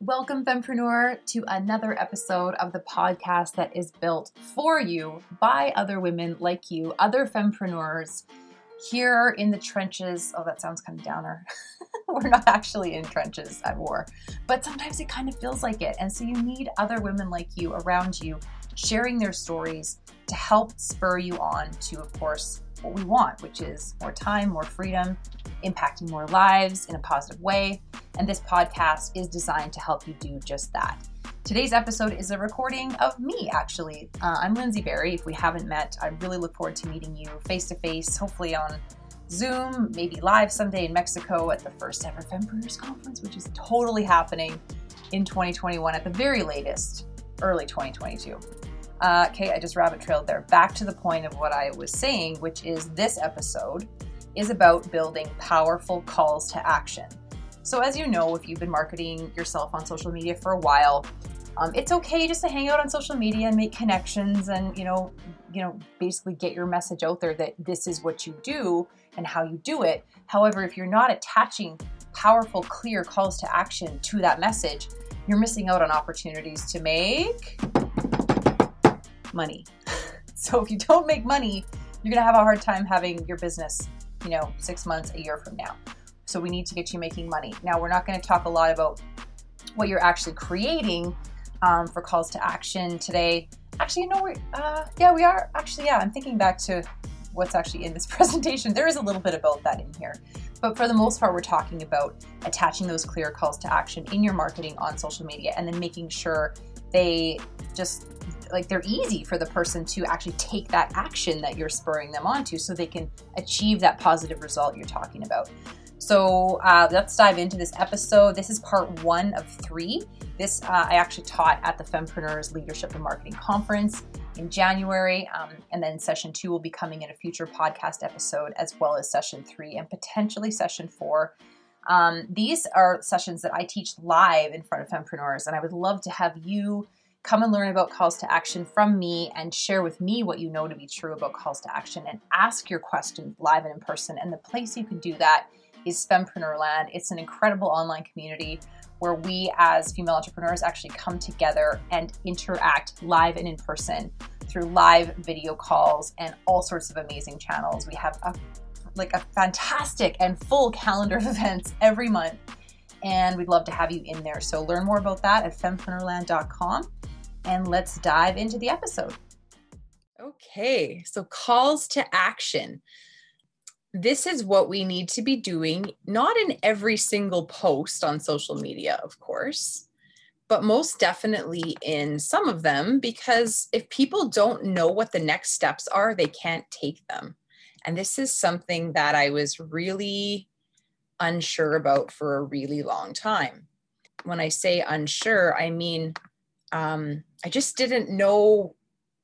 Welcome, Fempreneur, to another episode of the podcast that is built for you by other women like you, other fempreneurs here in the trenches. Oh, that sounds kind of downer. We're not actually in trenches at war, but sometimes it kind of feels like it. And so you need other women like you around you sharing their stories to help spur you on to, of course, what we want, which is more time, more freedom, impacting more lives in a positive way. And this podcast is designed to help you do just that. Today's episode is a recording of me, actually. Uh, I'm Lindsay Barry. If we haven't met, I really look forward to meeting you face to face, hopefully on Zoom, maybe live someday in Mexico at the first ever Fempreneurs Conference, which is totally happening in 2021 at the very latest, early 2022. Uh, okay, I just rabbit trailed there. Back to the point of what I was saying, which is this episode is about building powerful calls to action. So, as you know, if you've been marketing yourself on social media for a while, um, it's okay just to hang out on social media and make connections and you know, you know, basically get your message out there that this is what you do and how you do it. However, if you're not attaching powerful, clear calls to action to that message, you're missing out on opportunities to make money. so if you don't make money, you're going to have a hard time having your business, you know, six months, a year from now. So we need to get you making money. Now, we're not going to talk a lot about what you're actually creating um, for calls to action today. Actually, you know, we, uh, yeah, we are actually, yeah, I'm thinking back to what's actually in this presentation. There is a little bit about that in here. But for the most part, we're talking about attaching those clear calls to action in your marketing on social media and then making sure they just like they're easy for the person to actually take that action that you're spurring them on to so they can achieve that positive result you're talking about. So uh, let's dive into this episode. This is part one of three. This uh, I actually taught at the Fempreneurs Leadership and Marketing Conference in January, um, and then session two will be coming in a future podcast episode, as well as session three and potentially session four. Um, these are sessions that I teach live in front of Fempreneurs, and I would love to have you Come and learn about calls to action from me and share with me what you know to be true about calls to action and ask your questions live and in person. And the place you can do that is Fempreneurland. It's an incredible online community where we as female entrepreneurs actually come together and interact live and in person through live video calls and all sorts of amazing channels. We have a like a fantastic and full calendar of events every month and we'd love to have you in there. So learn more about that at fempreneurland.com and let's dive into the episode. Okay, so calls to action. This is what we need to be doing, not in every single post on social media, of course, but most definitely in some of them, because if people don't know what the next steps are, they can't take them. And this is something that I was really unsure about for a really long time. When I say unsure, I mean um, I just didn't know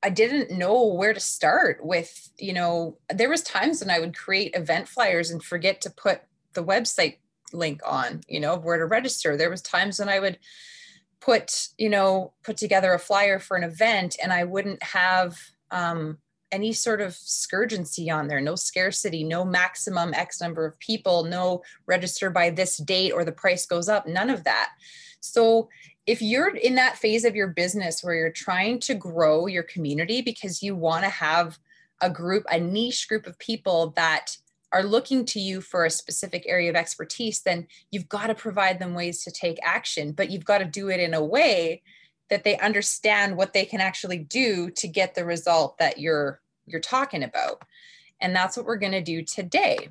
I didn't know where to start with, you know, there was times when I would create event flyers and forget to put the website link on, you know, where to register. There was times when I would put, you know, put together a flyer for an event and I wouldn't have um, any sort of scourgency on there, no scarcity, no maximum X number of people, no register by this date or the price goes up, none of that. So if you're in that phase of your business where you're trying to grow your community because you want to have a group, a niche group of people that are looking to you for a specific area of expertise, then you've got to provide them ways to take action, but you've got to do it in a way that they understand what they can actually do to get the result that you're you're talking about. And that's what we're going to do today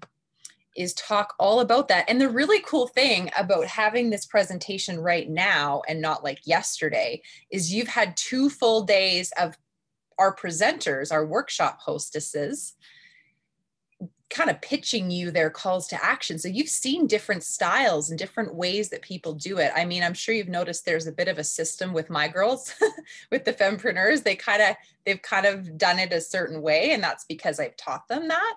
is talk all about that. And the really cool thing about having this presentation right now and not like yesterday is you've had two full days of our presenters, our workshop hostesses, kind of pitching you their calls to action. So you've seen different styles and different ways that people do it. I mean, I'm sure you've noticed there's a bit of a system with my girls, with the fempreneurs. They kind of they've kind of done it a certain way, and that's because I've taught them that.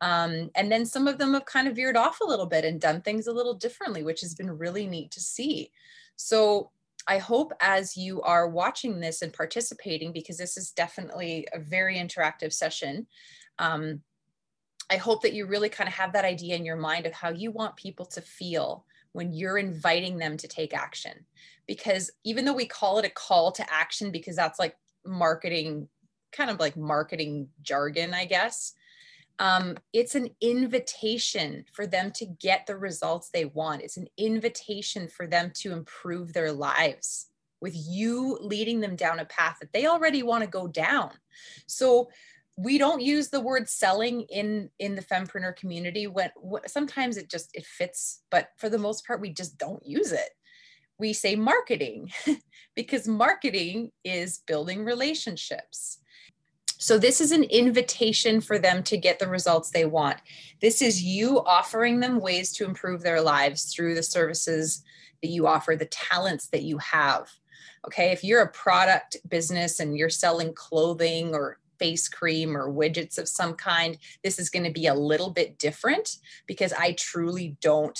Um, and then some of them have kind of veered off a little bit and done things a little differently, which has been really neat to see. So I hope as you are watching this and participating, because this is definitely a very interactive session, um, I hope that you really kind of have that idea in your mind of how you want people to feel when you're inviting them to take action. Because even though we call it a call to action, because that's like marketing, kind of like marketing jargon, I guess, um, it's an invitation for them to get the results they want. It's an invitation for them to improve their lives with you leading them down a path that they already want to go down. So we don't use the word selling in in the fempreneur community when sometimes it just it fits but for the most part we just don't use it. We say marketing because marketing is building relationships. So this is an invitation for them to get the results they want. This is you offering them ways to improve their lives through the services that you offer the talents that you have. Okay if you're a product business and you're selling clothing or face cream or widgets of some kind, this is going to be a little bit different because I truly don't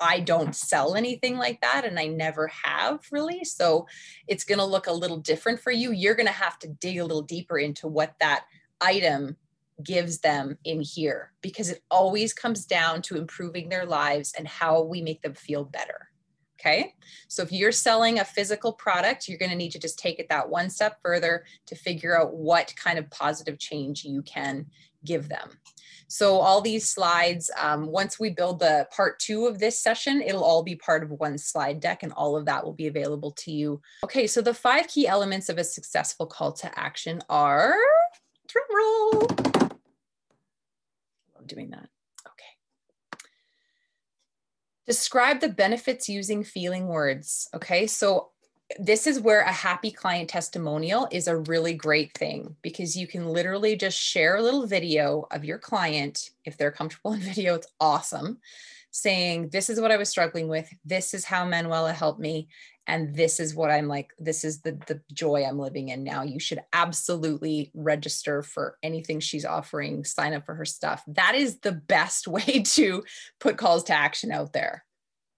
I don't sell anything like that and I never have really. So it's going to look a little different for you. You're going to have to dig a little deeper into what that item gives them in here because it always comes down to improving their lives and how we make them feel better. Okay. So if you're selling a physical product, you're going to need to just take it that one step further to figure out what kind of positive change you can give them. So all these slides, um, once we build the part two of this session, it'll all be part of one slide deck and all of that will be available to you. Okay, so the five key elements of a successful call to action are, drum roll. Love doing that. Describe the benefits using feeling words. Okay. So this is where a happy client testimonial is a really great thing because you can literally just share a little video of your client. If they're comfortable in video, it's awesome. Saying, This is what I was struggling with. This is how Manuela helped me and this is what i'm like this is the the joy i'm living in now you should absolutely register for anything she's offering sign up for her stuff that is the best way to put calls to action out there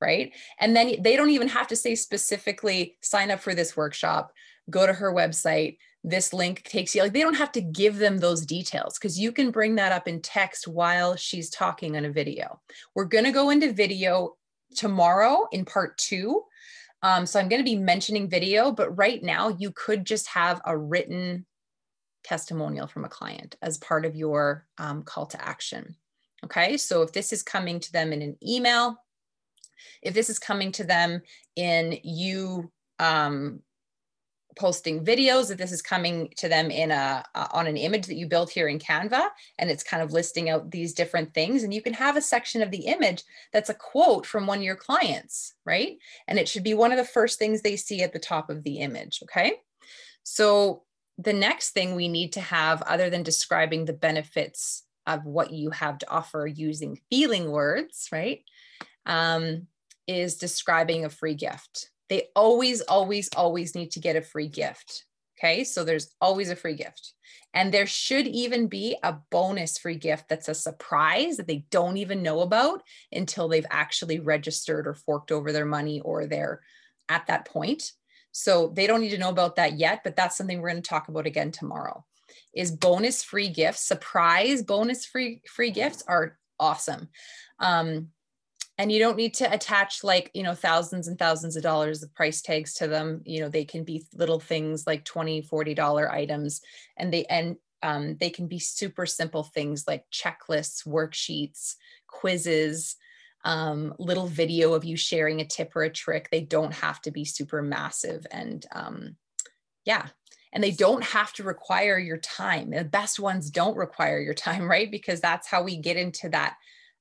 right and then they don't even have to say specifically sign up for this workshop go to her website this link takes you like they don't have to give them those details because you can bring that up in text while she's talking on a video we're going to go into video tomorrow in part two um, so I'm going to be mentioning video, but right now you could just have a written testimonial from a client as part of your um, call to action. Okay, so if this is coming to them in an email, if this is coming to them in you um, posting videos if this is coming to them in a uh, on an image that you built here in canva and it's kind of listing out these different things and you can have a section of the image that's a quote from one of your clients right? And it should be one of the first things they see at the top of the image okay? So the next thing we need to have other than describing the benefits of what you have to offer using feeling words right um, is describing a free gift they always, always, always need to get a free gift. Okay, so there's always a free gift. And there should even be a bonus free gift that's a surprise that they don't even know about until they've actually registered or forked over their money or they're at that point. So they don't need to know about that yet, but that's something we're going to talk about again tomorrow. Is bonus free gifts, surprise bonus free free gifts are awesome. Um, and you don't need to attach like you know thousands and thousands of dollars of price tags to them. You know they can be little things like 20 40 dollar items and they and um, they can be super simple things like checklists worksheets quizzes um, little video of you sharing a tip or a trick. They don't have to be super massive and um, yeah. And they don't have to require your time. The best ones don't require your time right? Because that's how we get into that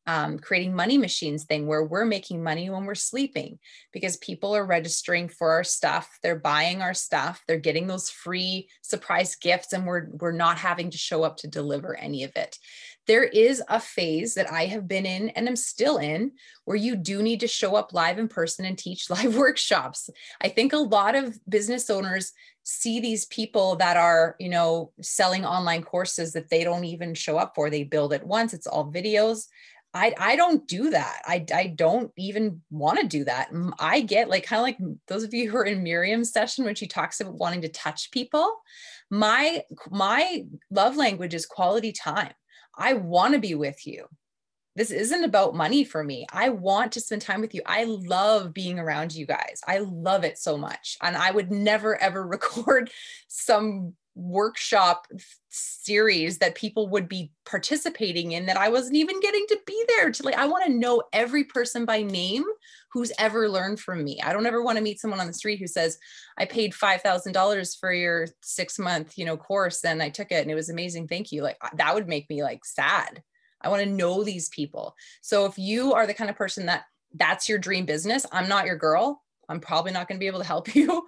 um, creating money machines thing where we're making money when we're sleeping because people are registering for our stuff they're buying our stuff they're getting those free surprise gifts and we're we're not having to show up to deliver any of it. There is a phase that i have been in and i'm still in where you do need to show up live in person and teach live workshops. I think a lot of business owners see these people that are you know selling online courses that they don't even show up for. They build it once it's all videos I, I don't do that. I, I don't even want to do that. I get like kind of like those of you who are in Miriam's session when she talks about wanting to touch people. My my love language is quality time. I want to be with you. this isn't about money for me. I want to spend time with you. I love being around you guys. I love it so much. And I would never ever record some workshop series that people would be participating in that I wasn't even getting to be there to like I want to know every person by name who's ever learned from me. I don't ever want to meet someone on the street who says I paid $5,000 for your 6 month, you know, course and I took it and it was amazing. Thank you. Like that would make me like sad. I want to know these people. So if you are the kind of person that that's your dream business, I'm not your girl. I'm probably not going to be able to help you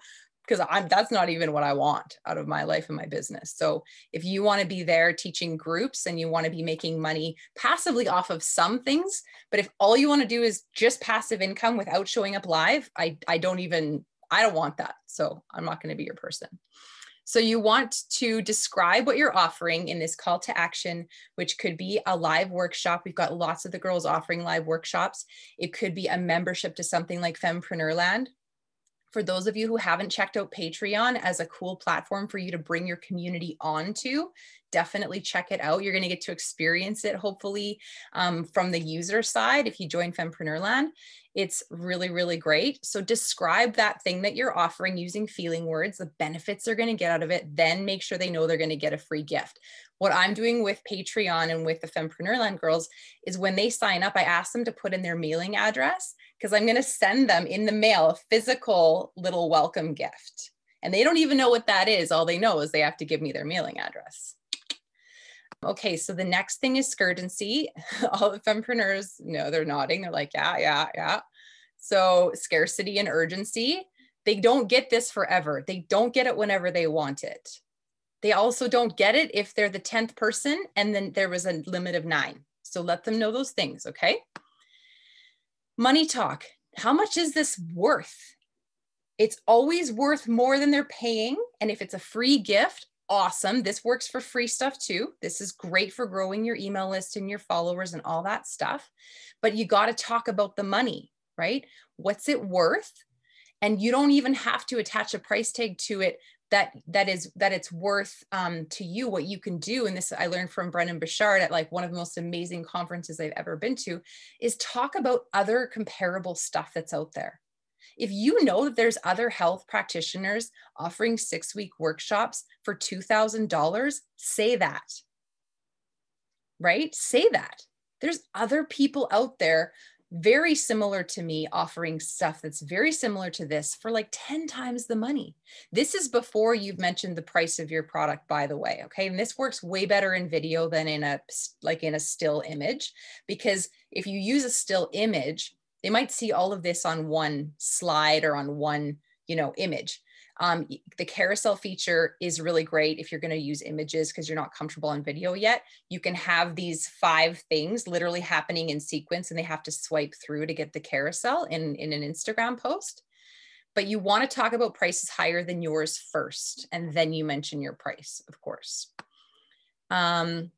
because I'm that's not even what I want out of my life and my business. So if you want to be there teaching groups and you want to be making money passively off of some things, but if all you want to do is just passive income without showing up live, I I don't even I don't want that. So I'm not going to be your person. So you want to describe what you're offering in this call to action, which could be a live workshop. We've got lots of the girls offering live workshops. It could be a membership to something like Fempreneurland, for those of you who haven't checked out Patreon as a cool platform for you to bring your community onto, definitely check it out. You're going to get to experience it, hopefully, um, from the user side if you join Fempreneurland. It's really, really great. So describe that thing that you're offering using feeling words, the benefits they're going to get out of it, then make sure they know they're going to get a free gift. What I'm doing with Patreon and with the Fempreneurland girls is when they sign up, I ask them to put in their mailing address because I'm going to send them in the mail a physical little welcome gift. And they don't even know what that is. All they know is they have to give me their mailing address. Okay, so the next thing is scarcency. All the fempreneurs know they're nodding. They're like, yeah, yeah, yeah. So scarcity and urgency. They don't get this forever. They don't get it whenever they want it. They also don't get it if they're the 10th person and then there was a limit of nine. So let them know those things, okay? Money talk. How much is this worth? It's always worth more than they're paying. And if it's a free gift, awesome. This works for free stuff too. This is great for growing your email list and your followers and all that stuff. But you got to talk about the money, right? What's it worth? And you don't even have to attach a price tag to it that that is that it's worth um, to you what you can do and this i learned from Brendon Burchard at like one of the most amazing conferences i've ever been to is talk about other comparable stuff that's out there. If you know that there's other health practitioners offering six week workshops for $2000 say that. Right? Say that. There's other people out there very similar to me offering stuff that's very similar to this for like 10 times the money. This is before you've mentioned the price of your product by the way, okay? And this works way better in video than in a like in a still image because if you use a still image, they might see all of this on one slide or on one, you know, image. Um, the carousel feature is really great if you're going to use images because you're not comfortable on video yet. You can have these five things literally happening in sequence and they have to swipe through to get the carousel in, in an Instagram post. But you want to talk about prices higher than yours first, and then you mention your price, of course. Um,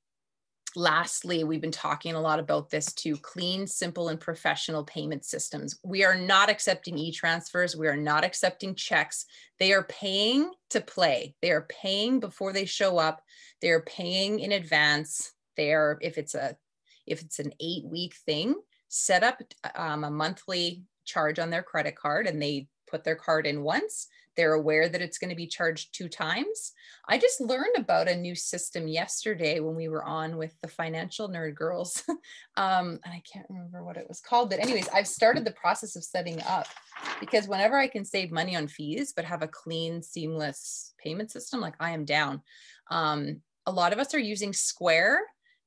lastly, we've been talking a lot about this too clean, simple, and professional payment systems. We are not accepting e transfers, we are not accepting checks. They are paying to play, they are paying before they show up, they are paying in advance. They are, if it's a if it's an eight week thing, set up um, a monthly charge on their credit card and they put their card in once they're aware that it's going to be charged two times. I just learned about a new system yesterday when we were on with the financial nerd girls. um, and I can't remember what it was called. But, anyways, I've started the process of setting up because whenever I can save money on fees but have a clean, seamless payment system, like I am down. Um, a lot of us are using Square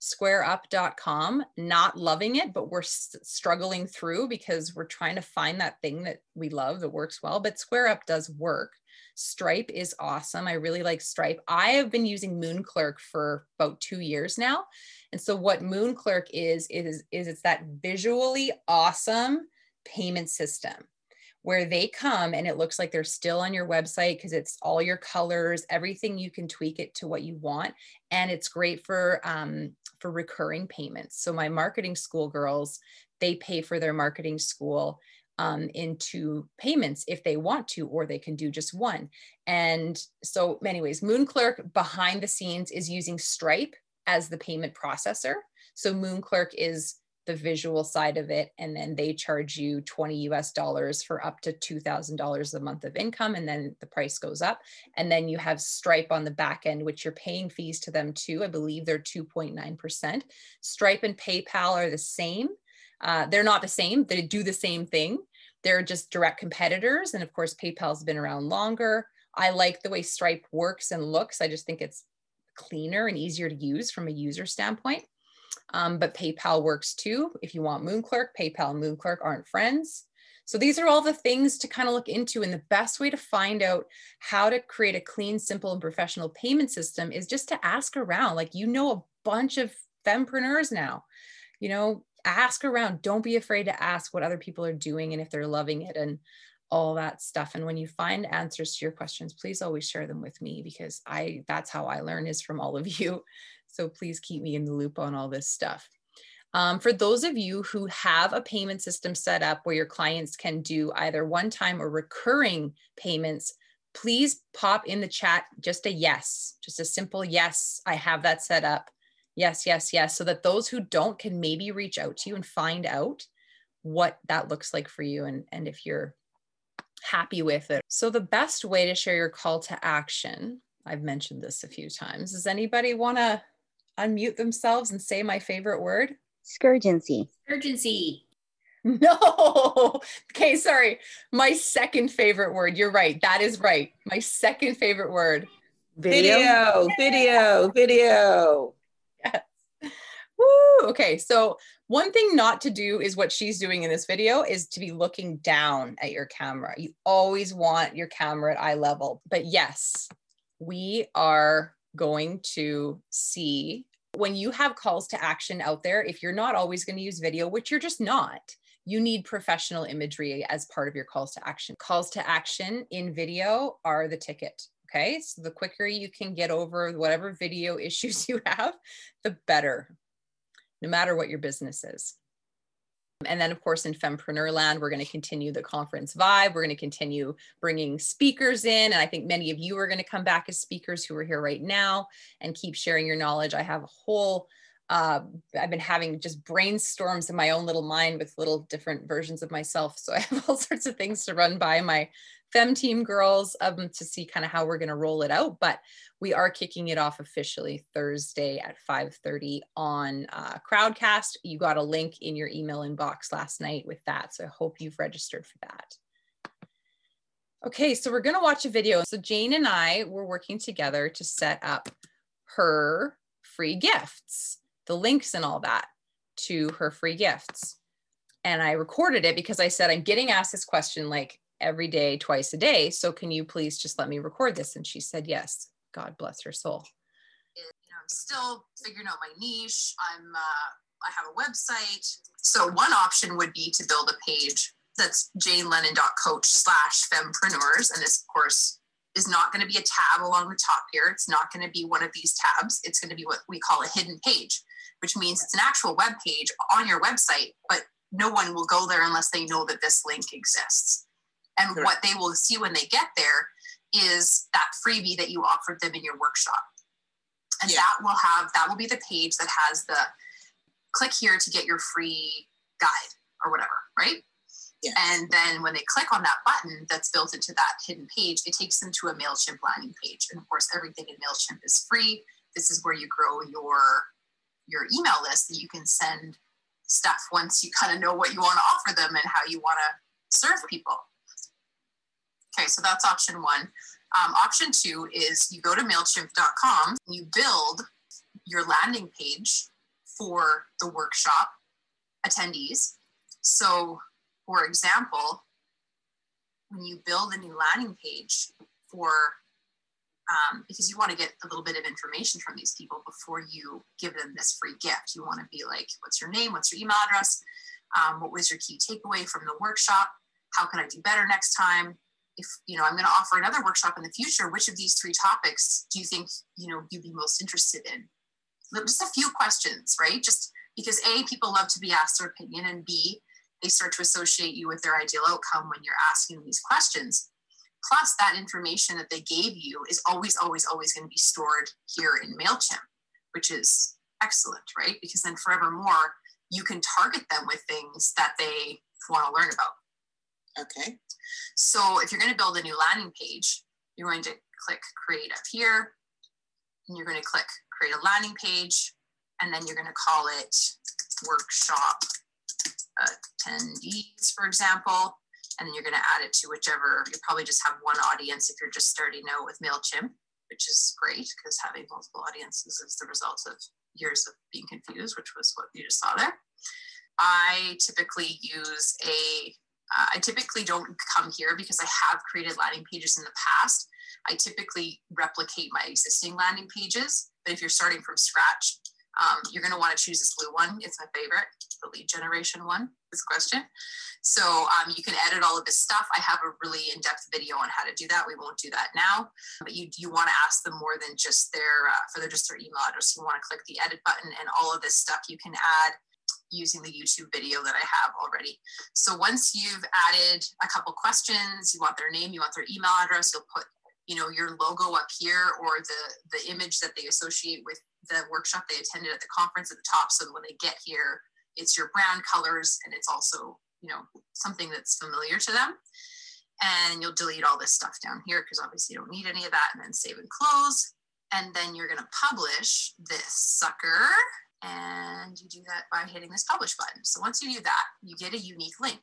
squareup.com not loving it but we're struggling through because we're trying to find that thing that we love that works well but squareup does work. Stripe is awesome. I really like stripe. I have been using moonclerk for about two years now. And so what moonclerk is is is it's that visually awesome payment system where they come and it looks like they're still on your website because it's all your colors, everything you can tweak it to what you want. And it's great for um, for recurring payments. So my marketing school girls, they pay for their marketing school um, into payments if they want to, or they can do just one. And so, anyways, Moonclerk behind the scenes is using Stripe as the payment processor. So Moonclerk is the visual side of it, and then they charge you 20 US dollars for up to $2,000 a month of income, and then the price goes up. And then you have Stripe on the back end, which you're paying fees to them too. I believe they're 2.9%. Stripe and PayPal are the same. Uh, they're not the same, they do the same thing. They're just direct competitors. And of course, PayPal's been around longer. I like the way Stripe works and looks. I just think it's cleaner and easier to use from a user standpoint. Um, but PayPal works too. If you want Moonclerk, PayPal and Moonclerk aren't friends. So these are all the things to kind of look into. And the best way to find out how to create a clean, simple, and professional payment system is just to ask around. Like you know a bunch of fempreneurs now. You know, ask around. Don't be afraid to ask what other people are doing and if they're loving it and all that stuff. And when you find answers to your questions, please always share them with me because I that's how I learn is from all of you. So please keep me in the loop on all this stuff. Um, for those of you who have a payment system set up where your clients can do either one time or recurring payments, please pop in the chat just a yes, just a simple yes, I have that set up. Yes, yes, yes. So that those who don't can maybe reach out to you and find out what that looks like for you and, and if you're happy with it. So, the best way to share your call to action, I've mentioned this a few times. Does anybody want to unmute themselves and say my favorite word? Scourgency. Urgency. No. Okay, sorry. My second favorite word. You're right. That is right. My second favorite word. Video, video, video. Yes. Woo. Okay, so one thing not to do is what she's doing in this video is to be looking down at your camera. You always want your camera at eye level. But yes, we are going to see when you have calls to action out there, if you're not always going to use video, which you're just not, you need professional imagery as part of your calls to action. Calls to action in video are the ticket. Okay. So the quicker you can get over whatever video issues you have, the better, no matter what your business is. And then, of course, in Fempreneur Land, we're going to continue the conference vibe. We're going to continue bringing speakers in. And I think many of you are going to come back as speakers who are here right now and keep sharing your knowledge. I have a whole, uh, I've been having just brainstorms in my own little mind with little different versions of myself. So I have all sorts of things to run by my Fem Team girls um, to see kind of how we're going to roll it out. But we are kicking it off officially Thursday at 5:30 on uh, Crowdcast. You got a link in your email inbox last night with that, so I hope you've registered for that. Okay, so we're going to watch a video. So Jane and I were working together to set up her free gifts, the links and all that to her free gifts. And I recorded it because I said, I'm getting asked this question like every day, twice a day. So can you please just let me record this? And she said, yes. God bless her soul. you know, I'm still figuring out my niche. I'm, uh, I have a website. So one option would be to build a page that's janelennon.coach slash fempreneurs. And this, of course, is not going to be a tab along the top here. It's not going to be one of these tabs. It's going to be what we call a hidden page, which means it's an actual web page on your website, but no one will go there unless they know that this link exists. And what they will see when they get there is that freebie that you offered them in your workshop. And yeah. that will have, that will be the page that has the click here to get your free guide or whatever, right? Yeah. And then when they click on that button that's built into that hidden page, it takes them to a MailChimp landing page. And of course, everything in MailChimp is free. This is where you grow your your email list that you can send stuff once you kind of know what you want to offer them and how you want to serve people. Okay, so that's option one. Um, option two is you go to MailChimp.com, you build your landing page for the workshop attendees. So, for example, when you build a new landing page for, um, because you want to get a little bit of information from these people before you give them this free gift. You want to be like, what's your name? What's your email address? Um, what was your key takeaway from the workshop? How can I do better next time? If you know i'm going to offer another workshop in the future which of these three topics do you think you know you'd be most interested in just a few questions right just because a people love to be asked their opinion and b they start to associate you with their ideal outcome when you're asking these questions plus that information that they gave you is always always always going to be stored here in mailchimp which is excellent right because then forevermore you can target them with things that they want to learn about. Okay. So if you're going to build a new landing page, you're going to click create up here, and you're going to click create a landing page, and then you're going to call it workshop attendees, for example, and then you're going to add it to whichever, you probably just have one audience if you're just starting out with MailChimp, which is great because having multiple audiences is the result of years of being confused, which was what you just saw there. I typically use a. I typically don't come here because I have created landing pages in the past. I typically replicate my existing landing pages. But if you're starting from scratch, um, you're going to want to choose this blue one. It's my favorite, the lead generation one, this question. So um, you can edit all of this stuff. I have a really in-depth video on how to do that. We won't do that now, but you, you want to ask them more than just their, uh, for their, just their email address. You want to click the edit button and all of this stuff you can add using the YouTube video that I have already. So once you've added a couple questions, you want their name, you want their email address, you'll put you know your logo up here or the the image that they associate with the workshop they attended at the conference at the top. So when they get here it's your brand colors and it's also you know something that's familiar to them. And you'll delete all this stuff down here because obviously you don't need any of that and then save and close. And then you're going to publish this sucker and you do that by hitting this publish button so once you do that you get a unique link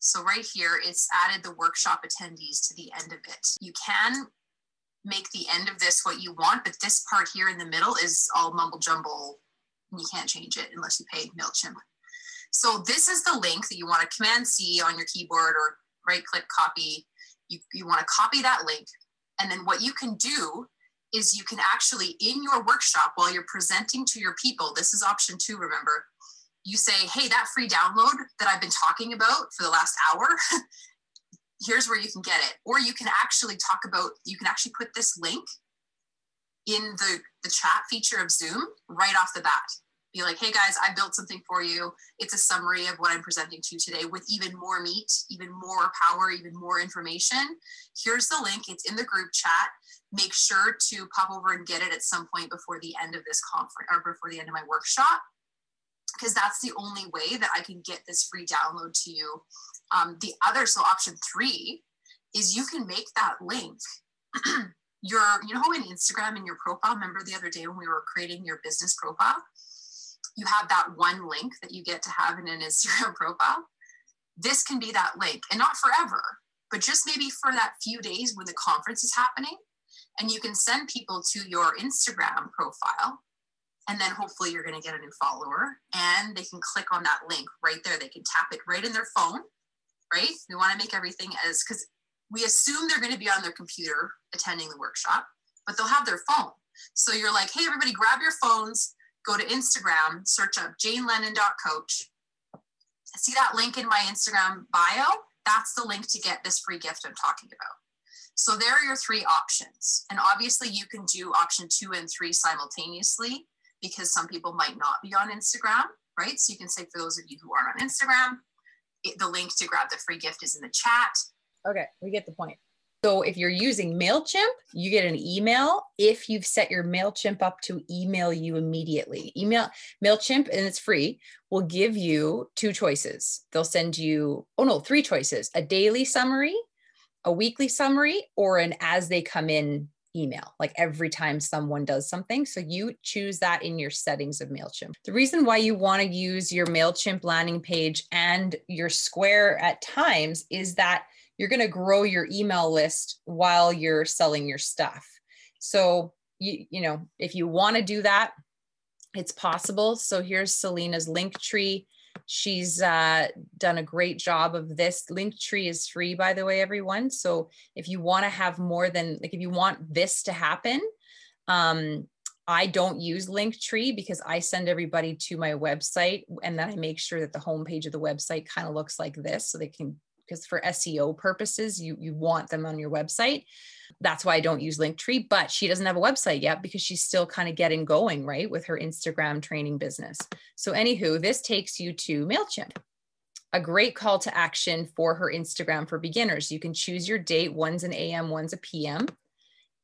so right here, it's added the workshop attendees to the end of it. You can make the end of this what you want, but this part here in the middle is all mumble jumble. You can't change it unless you pay MailChimp. So this is the link that you want to command C on your keyboard or right click copy. You, you want to copy that link. And then what you can do is you can actually in your workshop while you're presenting to your people, this is option two, remember, you say, hey, that free download that I've been talking about for the last hour, here's where you can get it. Or you can actually talk about, you can actually put this link in the, the chat feature of Zoom right off the bat. Be like, hey guys, I built something for you. It's a summary of what I'm presenting to you today with even more meat, even more power, even more information. Here's the link. It's in the group chat. Make sure to pop over and get it at some point before the end of this conference or before the end of my workshop because that's the only way that I can get this free download to you. Um, the other, so option three is you can make that link. your, you know in Instagram in your profile, remember the other day when we were creating your business profile, you have that one link that you get to have in an Instagram profile. This can be that link and not forever, but just maybe for that few days when the conference is happening. And you can send people to your Instagram profile and then hopefully you're going to get a new follower and they can click on that link right there. They can tap it right in their phone right? We want to make everything as because we assume they're going to be on their computer attending the workshop but they'll have their phone. So you're like hey everybody grab your phones go to instagram search up janelennon.coach see that link in my instagram bio? That's the link to get this free gift i'm talking about so there are your three options and obviously you can do option two and three simultaneously because some people might not be on Instagram, right? So you can say for those of you who aren't on Instagram, it, the link to grab the free gift is in the chat. Okay, we get the point. So if you're using MailChimp, you get an email if you've set your MailChimp up to email you immediately. Email MailChimp, and it's free, will give you two choices. They'll send you, oh no, three choices a daily summary, a weekly summary, or an as they come in email, like every time someone does something. So you choose that in your settings of MailChimp. The reason why you want to use your MailChimp landing page and your Square at times is that you're going to grow your email list while you're selling your stuff. So you, you know, if you want to do that, it's possible. So here's Selena's link tree She's uh, done a great job of this. Linktree is free, by the way, everyone. So if you want to have more than, like, if you want this to happen, um, I don't use Linktree because I send everybody to my website and then I make sure that the homepage of the website kind of looks like this so they can because for SEO purposes, you you want them on your website. That's why I don't use Linktree, but she doesn't have a website yet because she's still kind of getting going, right, with her Instagram training business. So, anywho, this takes you to MailChimp. A great call to action for her Instagram for beginners. You can choose your date, one's an AM, one's a PM.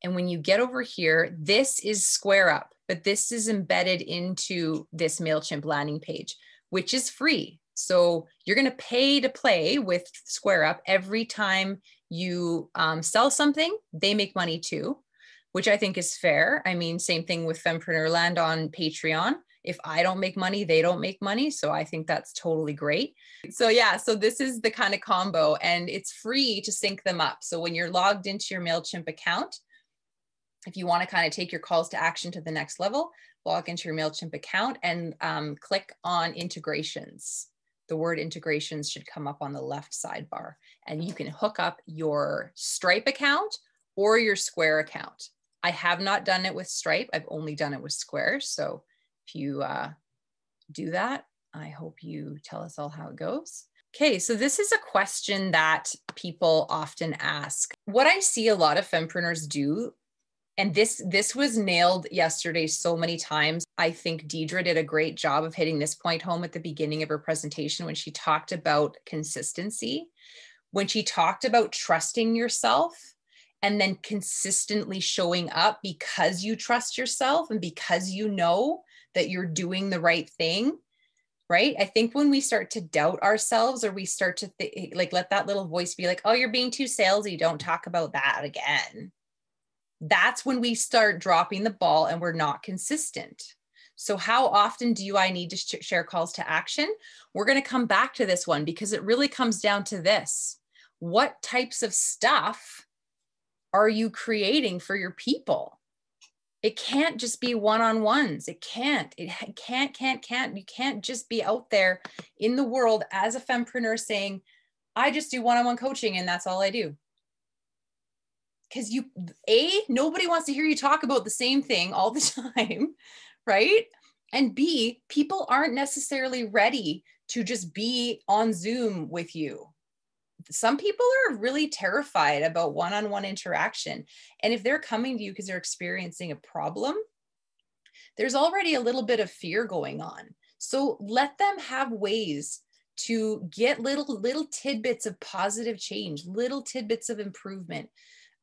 And when you get over here, this is Square Up. but this is embedded into this MailChimp landing page, which is free. So you're going to pay to play with SquareUp every time you um, sell something, they make money too, which I think is fair. I mean, same thing with Fempreneur Land on Patreon. If I don't make money, they don't make money. So I think that's totally great. So, yeah, so this is the kind of combo, and it's free to sync them up. So, when you're logged into your MailChimp account, if you want to kind of take your calls to action to the next level, log into your MailChimp account and um, click on integrations. The word integrations should come up on the left sidebar, and you can hook up your Stripe account or your Square account. I have not done it with Stripe, I've only done it with Square. So if you uh, do that, I hope you tell us all how it goes. Okay, so this is a question that people often ask. What I see a lot of fempreneurs do and this this was nailed yesterday so many times. I think deidre did a great job of hitting this point home at the beginning of her presentation when she talked about consistency when she talked about trusting yourself and then consistently showing up because you trust yourself and because you know that you're doing the right thing right? I think when we start to doubt ourselves or we start to th- like let that little voice be like oh you're being too salesy. Don't talk about that again that's when we start dropping the ball and we're not consistent. So, how often do I need to sh- share calls to action? We're going to come back to this one because it really comes down to this what types of stuff are you creating for your people? It can't just be one on ones. It can't. It can't, can't, can't. You can't just be out there in the world as a fempreneur saying, I just do one on one coaching and that's all I do because you a nobody wants to hear you talk about the same thing all the time right? And b people aren't necessarily ready to just be on zoom with you. Some people are really terrified about one-on-one interaction. And if they're coming to you because they're experiencing a problem there's already a little bit of fear going on. So let them have ways to get little little tidbits of positive change little tidbits of improvement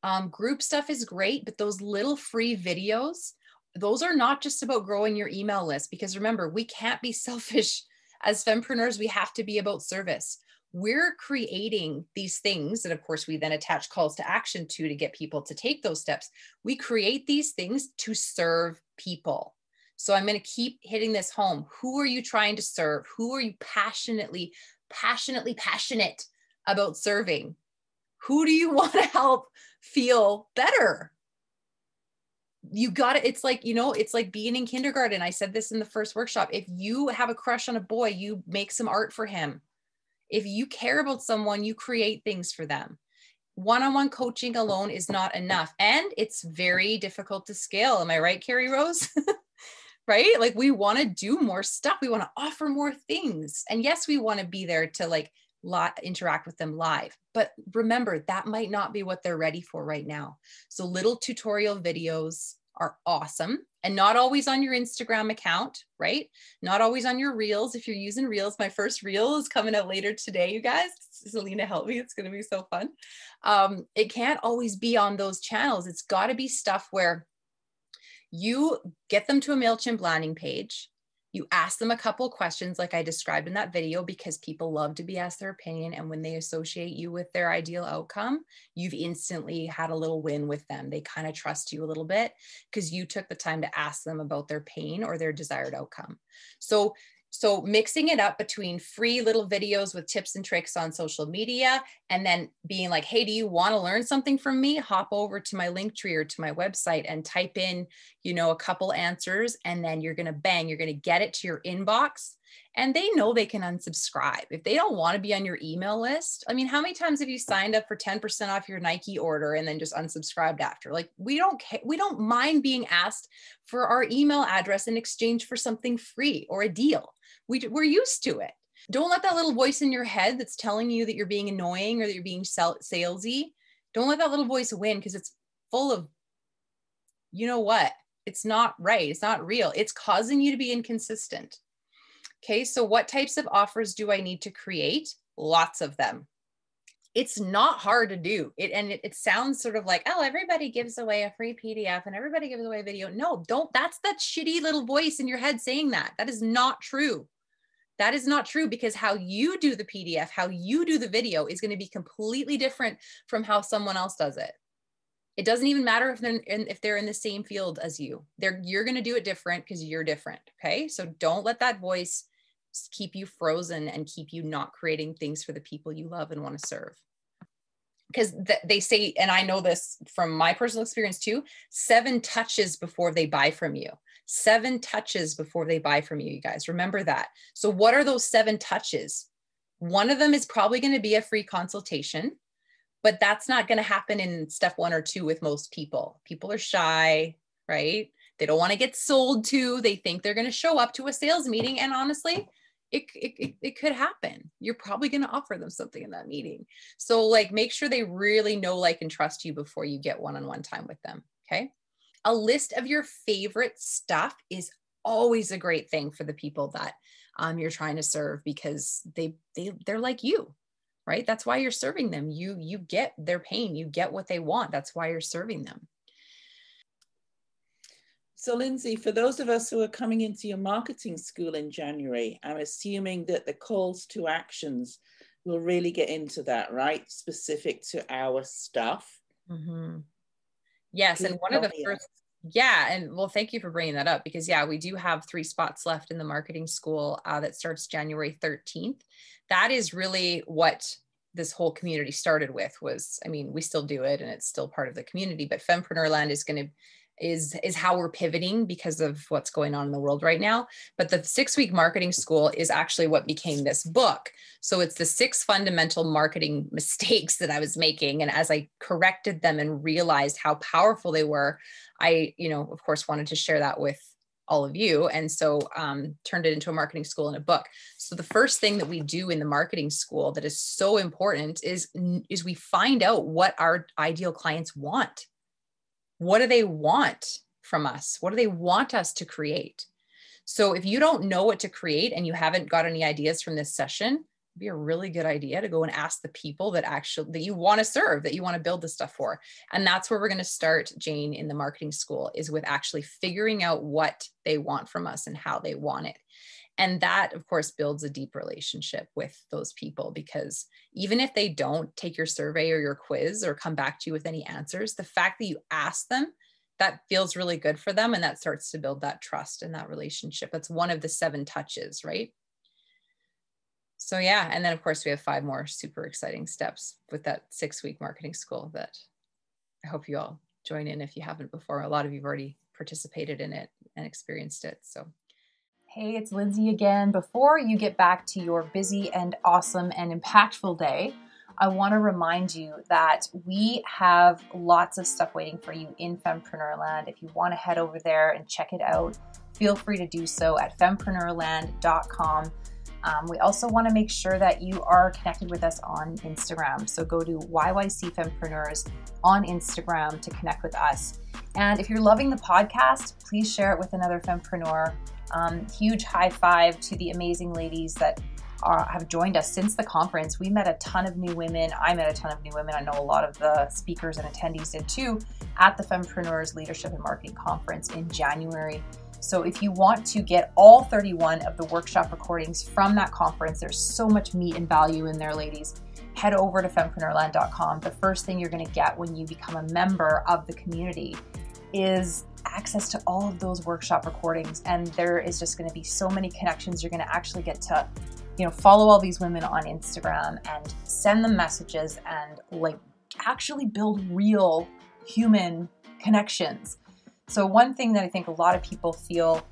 um, group stuff is great, but those little free videos, those are not just about growing your email list because remember, we can't be selfish as fempreneurs. We have to be about service. We're creating these things that, of course, we then attach calls to action to to get people to take those steps. We create these things to serve people. So I'm going to keep hitting this home. Who are you trying to serve? Who are you passionately, passionately passionate about serving? Who do you want to help feel better? You got it. It's like, you know, it's like being in kindergarten. I said this in the first workshop. If you have a crush on a boy, you make some art for him. If you care about someone, you create things for them. One on one coaching alone is not enough. And it's very difficult to scale. Am I right, Carrie Rose? right? Like we want to do more stuff. We want to offer more things. And yes, we want to be there to like lot interact with them live. But remember that might not be what they're ready for right now. So little tutorial videos are awesome. And not always on your instagram account right? Not always on your reels. If you're using reels my first reel is coming out later today you guys. Selena help me. It's going to be so fun. Um, it can't always be on those channels. It's got to be stuff where you get them to a mailchimp landing page you ask them a couple questions like i described in that video because people love to be asked their opinion and when they associate you with their ideal outcome you've instantly had a little win with them. They kind of trust you a little bit because you took the time to ask them about their pain or their desired outcome. So so mixing it up between free little videos with tips and tricks on social media and then being like, hey, do you want to learn something from me? Hop over to my link tree or to my website and type in, you know, a couple answers and then you're going to bang, you're going to get it to your inbox. And they know they can unsubscribe. If they don't want to be on your email list, I mean, how many times have you signed up for 10% off your Nike order and then just unsubscribed after? Like we don't care, we don't mind being asked for our email address in exchange for something free or a deal we, we're used to it. Don't let that little voice in your head that's telling you that you're being annoying or that you're being salesy. Don't let that little voice win because it's full of, you know what? It's not right. It's not real. It's causing you to be inconsistent. Okay, so what types of offers do I need to create? Lots of them. it's not hard to do. It and it, it, sounds sort of like oh everybody gives away a free pdf and everybody gives away a video. No don't that's that shitty little voice in your head saying that. That is not true. That is not true because how you do the pdf how you do the video is going to be completely different from how someone else does it. It doesn't even matter if they're in, if they're in the same field as you. They're you're going to do it different because you're different okay? So don't let that voice keep you frozen and keep you not creating things for the people you love and want to serve. Because th- they say and i know this from my personal experience too seven touches before they buy from you. Seven touches before they buy from you you guys. Remember that. So what are those seven touches? One of them is probably going to be a free consultation but that's not going to happen in step one or two with most people. People are shy right? They don't want to get sold to. They think they're going to show up to a sales meeting and honestly it, it, it could happen. You're probably going to offer them something in that meeting. So, like, make sure they really know, like, and trust you before you get one on one time with them. Okay. A list of your favorite stuff is always a great thing for the people that um, you're trying to serve because they they they're like you right that's why you're serving them you you get their pain you get what they want that's why you're serving them so, Lindsay, for those of us who are coming into your marketing school in January, I'm assuming that the calls to actions will really get into that, right? Specific to our stuff. Mm-hmm. Yes. and one of the first, yeah. And well, thank you for bringing that up because, yeah, we do have three spots left in the marketing school uh, that starts January 13th. That is really what this whole community started with was i mean we still do it and it's still part of the community but fempreneur land is going to is is how we're pivoting because of what's going on in the world right now. But the 6 week marketing school is actually what became this book. So it's the six fundamental marketing mistakes that I was making. And as I corrected them and realized how powerful they were I you know of course wanted to share that with all of you. And so um, turned it into a marketing school and a book. So the first thing that we do in the marketing school that is so important is is we find out what our ideal clients want what do they want from us? What do they want us to create? So if you don't know what to create and you haven't got any ideas from this session, it'd be a really good idea to go and ask the people that actually that you want to serve, that you want to build this stuff for. And that's where we're going to start, Jane, in the marketing school, is with actually figuring out what they want from us and how they want it. And that, of course, builds a deep relationship with those people because even if they don't take your survey or your quiz or come back to you with any answers, the fact that you ask them, that feels really good for them. And that starts to build that trust and that relationship. That's one of the seven touches, right? So, yeah. And then, of course, we have five more super exciting steps with that six week marketing school that I hope you all join in if you haven't before. A lot of you have already participated in it and experienced it. So, Hey, it's Lindsay again. Before you get back to your busy and awesome and impactful day, I want to remind you that we have lots of stuff waiting for you in Fempreneurland. If you want to head over there and check it out, feel free to do so at fempreneurland.com. Um, we also want to make sure that you are connected with us on Instagram. So go to YYC Fempreneurs on Instagram to connect with us. And if you're loving the podcast, please share it with another fempreneur um, huge high five to the amazing ladies that are, have joined us since the conference. We met a ton of new women. I met a ton of new women. I know a lot of the speakers and attendees did too at the Fempreneurs Leadership and Marketing Conference in January. So if you want to get all 31 of the workshop recordings from that conference, there's so much meat and value in there, ladies. Head over to fempreneurland.com. The first thing you're going to get when you become a member of the community is access to all of those workshop recordings and there is just going to be so many connections. You're going to actually get to you know follow all these women on instagram and send them messages and like actually build real human connections. So one thing that i think a lot of people feel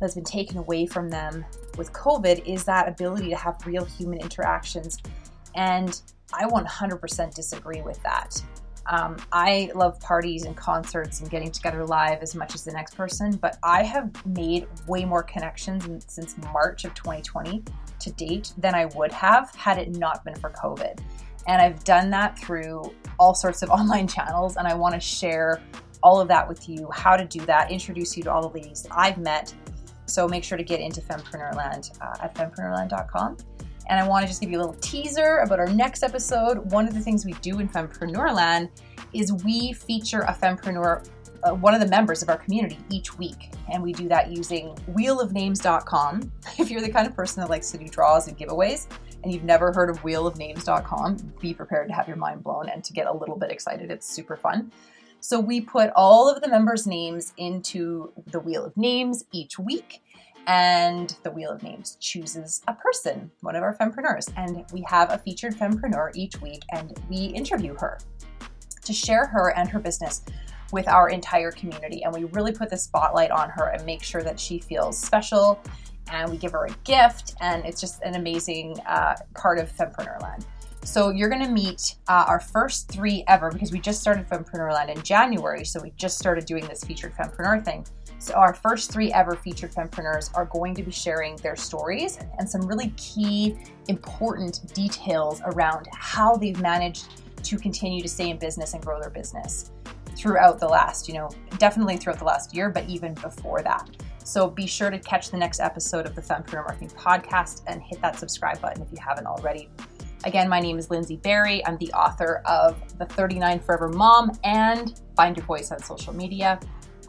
that's been taken away from them with covid is that ability to have real human interactions and i 100% disagree with that um, I love parties and concerts and getting together live as much as the next person, but I have made way more connections since March of 2020 to date than I would have had it not been for COVID. And I've done that through all sorts of online channels, and I want to share all of that with you how to do that, introduce you to all the ladies that I've met. So make sure to get into Fempreneurland uh, at fempreneurland.com. And I want to just give you a little teaser about our next episode. One of the things we do in Fempreneurland is we feature a fempreneur, uh, one of the members of our community each week. And we do that using wheelofnames.com. If you're the kind of person that likes to do draws and giveaways and you've never heard of wheelofnames.com, be prepared to have your mind blown and to get a little bit excited. It's super fun. So we put all of the members' names into the Wheel of Names each week and the Wheel of Names chooses a person, one of our fempreneurs, and we have a featured fempreneur each week, and we interview her to share her and her business with our entire community. And we really put the spotlight on her and make sure that she feels special. And we give her a gift, and it's just an amazing uh, part of Fempreneurland. So you're going to meet uh, our first three ever because we just started Fempreneurland in January. So we just started doing this featured fempreneur thing. So our first three ever featured fempreneurs are going to be sharing their stories and some really key, important details around how they've managed to continue to stay in business and grow their business throughout the last, you know, definitely throughout the last year, but even before that. So be sure to catch the next episode of the Fempreneur Marketing Podcast and hit that subscribe button if you haven't already. Again, my name is Lindsay Barry. I'm the author of The 39 Forever Mom and Find Your Voice on social media.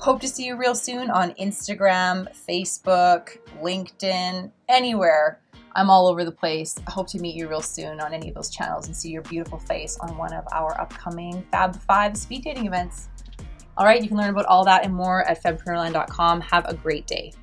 Hope to see you real soon on Instagram, Facebook, LinkedIn, anywhere. I'm all over the place. I hope to meet you real soon on any of those channels and see your beautiful face on one of our upcoming Fab 5 speed dating events. All right, you can learn about all that and more at fempreneurland.com. Have a great day.